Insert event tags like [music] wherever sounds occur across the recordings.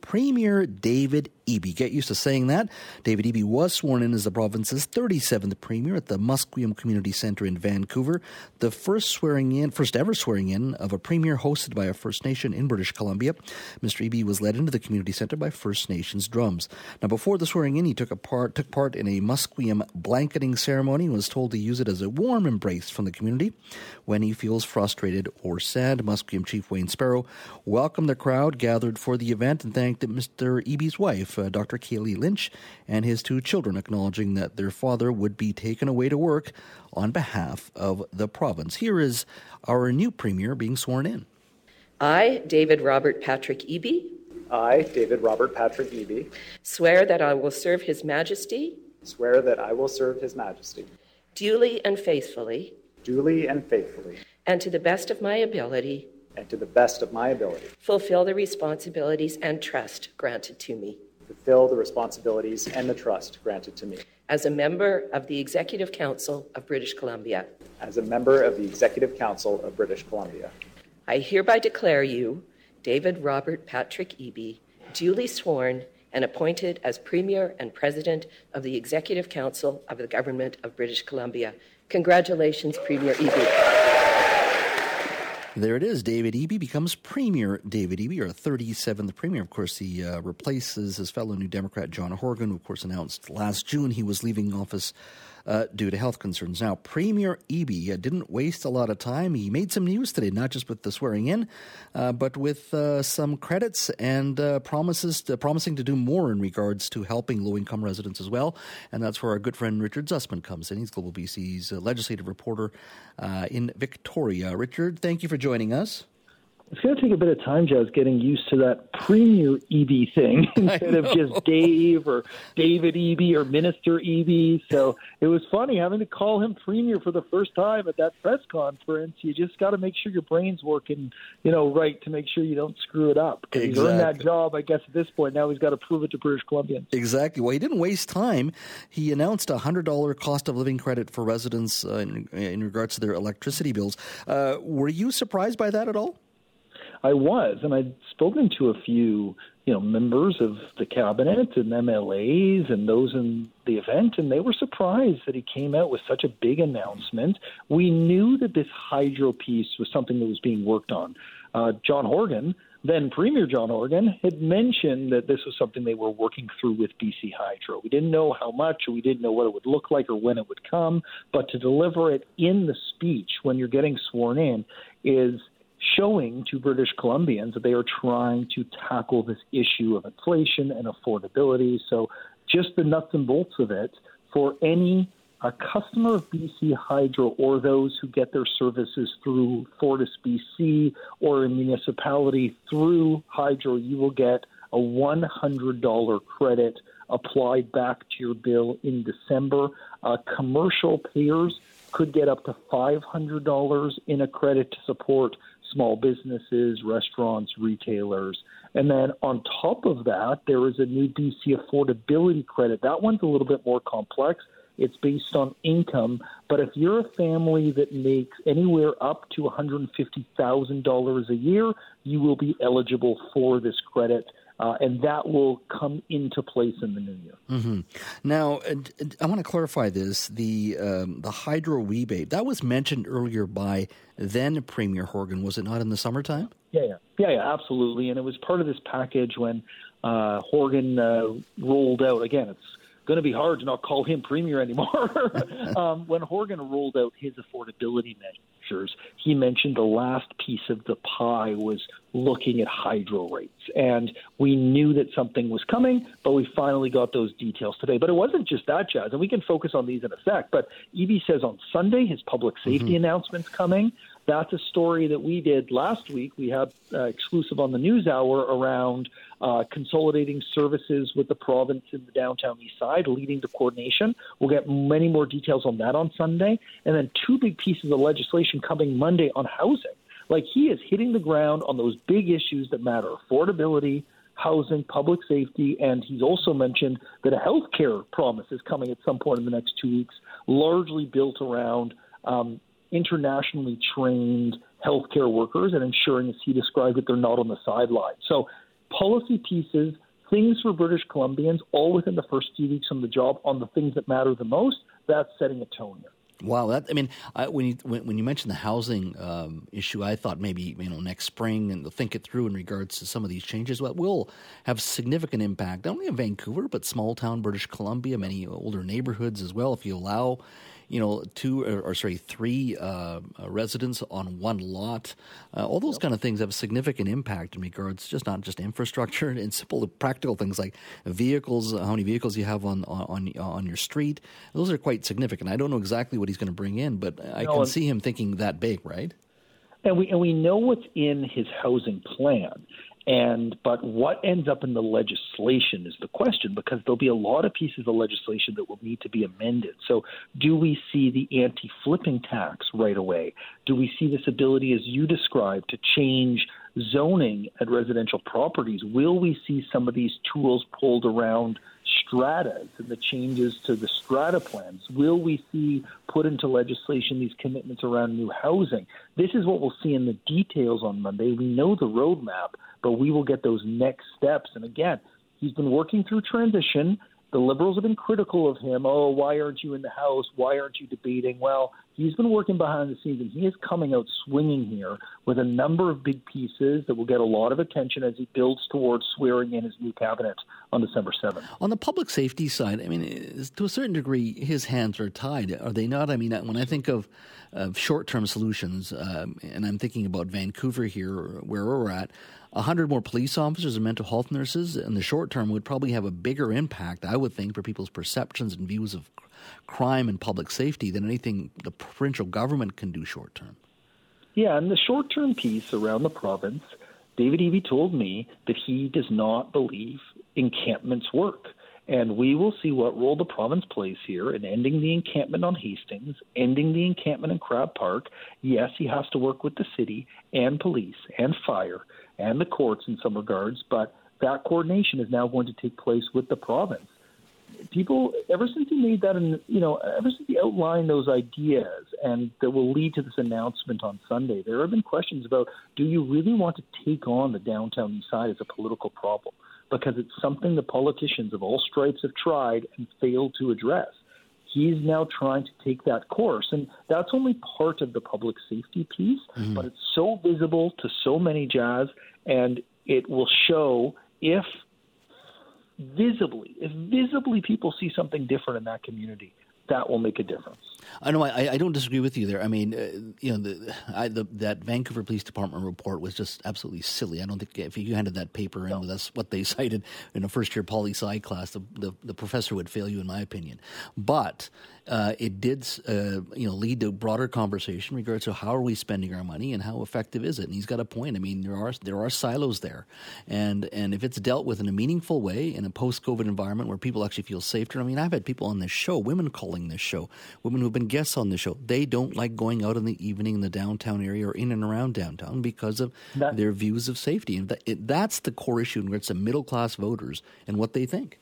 Premier David Eby. Get used to saying that. David Eby was sworn in as the province's 37th premier at the Musqueam Community Centre in Vancouver, the first swearing in, first ever swearing in of a premier hosted by a First Nation in British Columbia. Mr. Eby was led into the community centre by First Nations drums. Now, before the swearing in, he took a part took part in a Musqueam blanketing ceremony and was told to use it as a warm embrace from the community when he feels frustrated or sad. Musqueam Chief Wayne Sparrow welcomed the crowd gathered for the event and thanked Mr. Eby's wife uh, Dr. Cailey Lynch, and his two children, acknowledging that their father would be taken away to work on behalf of the province. Here is our new premier being sworn in. I, David Robert Patrick Eby. I, David Robert Patrick Eby. Swear that I will serve His Majesty. Swear that I will serve His Majesty. Duly and faithfully. Duly and faithfully. And to the best of my ability and to the best of my ability, fulfill the responsibilities and trust granted to me. Fulfill the responsibilities and the trust granted to me. As a member of the Executive Council of British Columbia. As a member of the Executive Council of British Columbia. I hereby declare you, David Robert Patrick Eby, duly sworn and appointed as Premier and President of the Executive Council of the Government of British Columbia. Congratulations, Premier Eby. There it is. David Eby becomes Premier David Eby, or 37th Premier. Of course, he uh, replaces his fellow New Democrat John Horgan, who, of course, announced last June he was leaving office uh, due to health concerns. Now, Premier Eby uh, didn't waste a lot of time. He made some news today, not just with the swearing in, uh, but with uh, some credits and uh, promises to, promising to do more in regards to helping low income residents as well. And that's where our good friend Richard Zussman comes in. He's Global BC's legislative reporter in Victoria. Richard, thank you for joining us. It's going to take a bit of time, Jas, getting used to that Premier Eby thing [laughs] instead of just Dave or David Eby or Minister Eby. So it was funny having to call him Premier for the first time at that press conference. You just got to make sure your brain's working, you know, right to make sure you don't screw it up. Because exactly. he's earned that job, I guess, at this point. Now he's got to prove it to British Columbians. Exactly. Well, he didn't waste time. He announced a $100 cost of living credit for residents uh, in, in, regards to their electricity bills. Uh, were you surprised by that at all? I was, and I'd spoken to a few, you know, members of the cabinet and MLAs and those in the event, and they were surprised that he came out with such a big announcement. We knew that this hydro piece was something that was being worked on. Uh, John Horgan, then Premier John Horgan, had mentioned that this was something they were working through with BC Hydro. We didn't know how much, we didn't know what it would look like, or when it would come, but to deliver it in the speech when you're getting sworn in is showing to British Columbians that they are trying to tackle this issue of inflation and affordability. So, just the nuts and bolts of it for any a customer of BC Hydro or those who get their services through Fortis BC or a municipality through Hydro, you will get a $100 credit applied back to your bill in December. Uh, commercial payers could get up to $500 in a credit to support small businesses, restaurants, retailers. And then on top of that, there is a new BC affordability credit. That one's a little bit more complex. It's based on income, but if you're a family that makes anywhere up to $150,000 a year, you will be eligible for this credit uh, and that will come into place in the new year. Mm-hmm. Now, uh, I want to clarify this: the um, the hydro rebate that was mentioned earlier by then Premier Horgan, was it not in the summertime? Yeah, yeah, yeah, yeah, absolutely. And it was part of this package when uh, Horgan uh, rolled out. Again, it's going to be hard to not call him premier anymore. [laughs] [laughs] um, when Horgan rolled out his affordability measures, he mentioned the last piece of the pie was looking at hydro rates. And we knew that something was coming, but we finally got those details today. But it wasn't just that, Jas, and we can focus on these in a sec. But Eby says on Sunday his public safety mm-hmm. announcement's coming. That's a story that we did last week. We had uh, exclusive on the news hour around uh, consolidating services with the province in the downtown east side, leading to coordination. We'll get many more details on that on Sunday. And then two big pieces of legislation coming Monday on housing. Like he is hitting the ground on those big issues that matter affordability, housing, public safety, and he's also mentioned that a health care promise is coming at some point in the next two weeks, largely built around um, internationally trained healthcare workers and ensuring, as he described it, they're not on the sidelines. So, policy pieces, things for British Columbians, all within the first few weeks on the job on the things that matter the most. That's setting a tone here. Wow, that I mean, I, when you when, when, you mentioned the housing um, issue, I thought maybe you know next spring and they'll think it through in regards to some of these changes. What will have significant impact not only in Vancouver but small town British Columbia, many older neighborhoods as well. If you allow you know, two or, or sorry, three uh, residents on one lot. Uh, all those yep. kind of things have a significant impact in regards just not just infrastructure [laughs] and simple practical things like vehicles, how many vehicles you have on on on your street. Those are quite significant. I don't know exactly what he's going to bring in, but I no, can see him thinking that big, right? And we and we know what's in his housing plan. And but what ends up in the legislation is the question because there'll be a lot of pieces of legislation that will need to be amended. So, do we see the anti-flipping tax right away? Do we see this ability, as you described, to change zoning at residential properties? Will we see some of these tools pulled around stratas and the changes to the strata plans? Will we see put into legislation these commitments around new housing? This is what we'll see in the details on Monday. We know the roadmap, but we will get those next steps. And again, he's been working through transition. The Liberals have been critical of him. Oh, why aren't you in the House? Why aren't you debating? Well, he's been working behind the scenes, and he is coming out swinging here with a number of big pieces that will get a lot of attention as he builds towards swearing in his new cabinet on December 7th. On the public safety side, I mean, to a certain degree, his hands are tied, are they not? I mean, when I think of, of short term solutions, um, and I'm thinking about Vancouver here, where we're at, 100 more police officers and mental health nurses in the short term would probably have a bigger impact, I would think, for people's perceptions and views of crime and public safety than anything the provincial government can do short term. Yeah, and the short term piece around the province, David Eby told me that he does not believe encampments work. And we will see what role the province plays here in ending the encampment on Hastings, ending the encampment in Crab Park. Yes, he has to work with the city and police and fire and the courts in some regards, but that coordination is now going to take place with the province. People, ever since he made that, and you know, ever since he outlined those ideas, and that will lead to this announcement on Sunday, there have been questions about: Do you really want to take on the downtown east side as a political problem? Because it's something the politicians of all stripes have tried and failed to address. He's now trying to take that course, and that's only part of the public safety piece, mm-hmm. but it's so visible to so many Jas and it will show if visibly, if visibly people see something different in that community, that will make a difference. I know. I, I don't disagree with you there. I mean, uh, you know, the, I, the, that Vancouver Police Department report was just absolutely silly. I don't think if you handed that paper in, no. that's what they [laughs] cited in a first year poli sci class, the, the, the professor would fail you, in my opinion. But uh, it did, uh, you know, lead to broader conversation in regards to how are we spending our money and how effective is it. And he's got a point. I mean, there are there are silos there, and and if it's dealt with in a meaningful way in a post COVID environment where people actually feel safer. I mean, I've had people on this show, women calling this show, women who've been guests on the show. They don't like going out in the evening in the downtown area or in and around downtown because of that, their views of safety. And that, it, that's the core issue in regards to middle class voters and what they think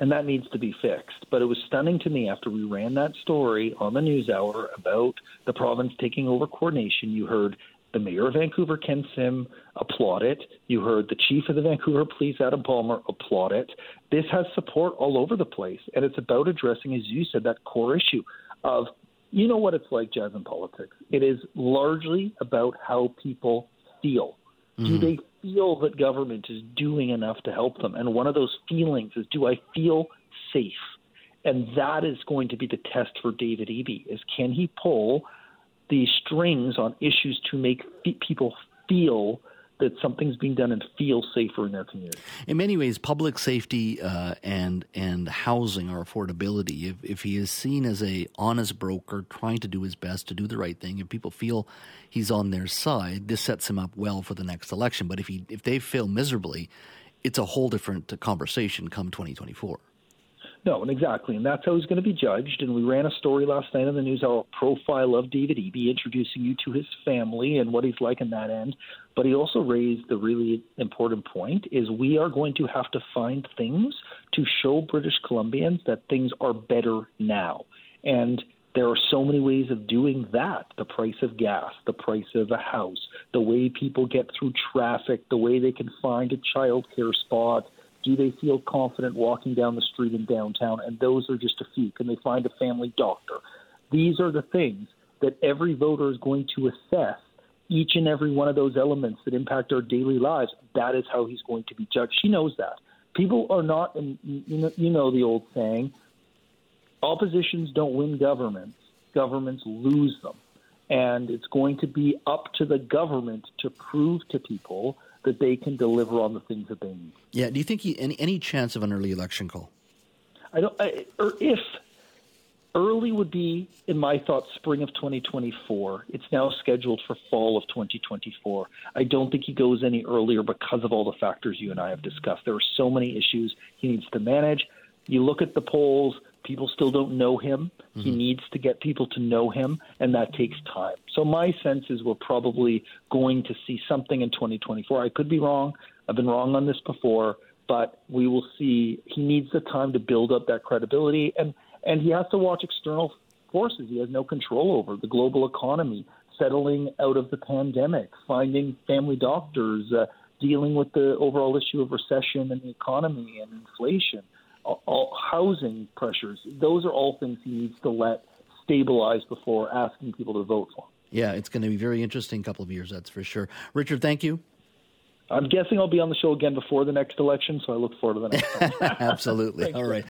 and that needs to be fixed. But it was stunning to me after we ran that story on the news hour about the province taking over coordination. You heard the mayor of Vancouver, Ken Sim, applaud it. You heard the chief of the Vancouver Police, Adam Palmer, applaud it. This has support all over the place, and it's about addressing, as you said, that core issue of you know what it's like, Jas in politics. It is largely about how people feel. Mm-hmm. Do they feel that government is doing enough to help them? And one of those feelings is, do I feel safe? And that is going to be the test for David Eby: is can he pull the strings on issues to make people feel that something's being done and feel safer in their community. In many ways, public safety uh, and and housing or affordability. If if he is seen as a honest broker trying to do his best to do the right thing, if people feel he's on their side, this sets him up well for the next election. But if he if they fail miserably, it's a whole different conversation come 2024. No, and exactly, and that's how he's going to be judged. And we ran a story last night on the news, our profile of David Eby, introducing you to his family and what he's like in that end. But he also raised the really important point: is we are going to have to find things to show British Columbians that things are better now, and there are so many ways of doing that the price of gas, the price of a house, the way people get through traffic, the way they can find a child care spot, do they feel confident walking down the street in downtown? And those are just a few. Can they find a family doctor? These are the things that every voter is going to assess each and every one of those elements that impact our daily lives. That is how he's going to be judged. She knows that. People are not, and you know, you know the old saying, oppositions don't win governments, governments lose them. And it's going to be up to the government to prove to people that they can deliver on the things that they need. Yeah. Do you think he, any any chance of an early election call? I don't. I, or if early would be, in my thoughts, spring of 2024. It's now scheduled for fall of 2024. I don't think he goes any earlier because of all the factors you and I have discussed. There are so many issues he needs to manage. You look at the polls people still don't know him. Mm-hmm. He needs to get people to know him, and that takes time. So my sense is we're probably going to see something in 2024. I could be wrong. I've been wrong on this before, but we will see. He needs the time to build up that credibility, and and he has to watch external forces. He has no control over the global economy, settling out of the pandemic, finding family doctors, uh, dealing with the overall issue of recession and the economy and inflation all housing pressures. Those are all things he needs to let stabilize before asking people to vote for him. Yeah, it's going to be a very interesting couple of years, that's for sure. Richard, thank you. I'm guessing I'll be on the show again before the next election, so I look forward to the next. [laughs] Absolutely. [laughs] All right.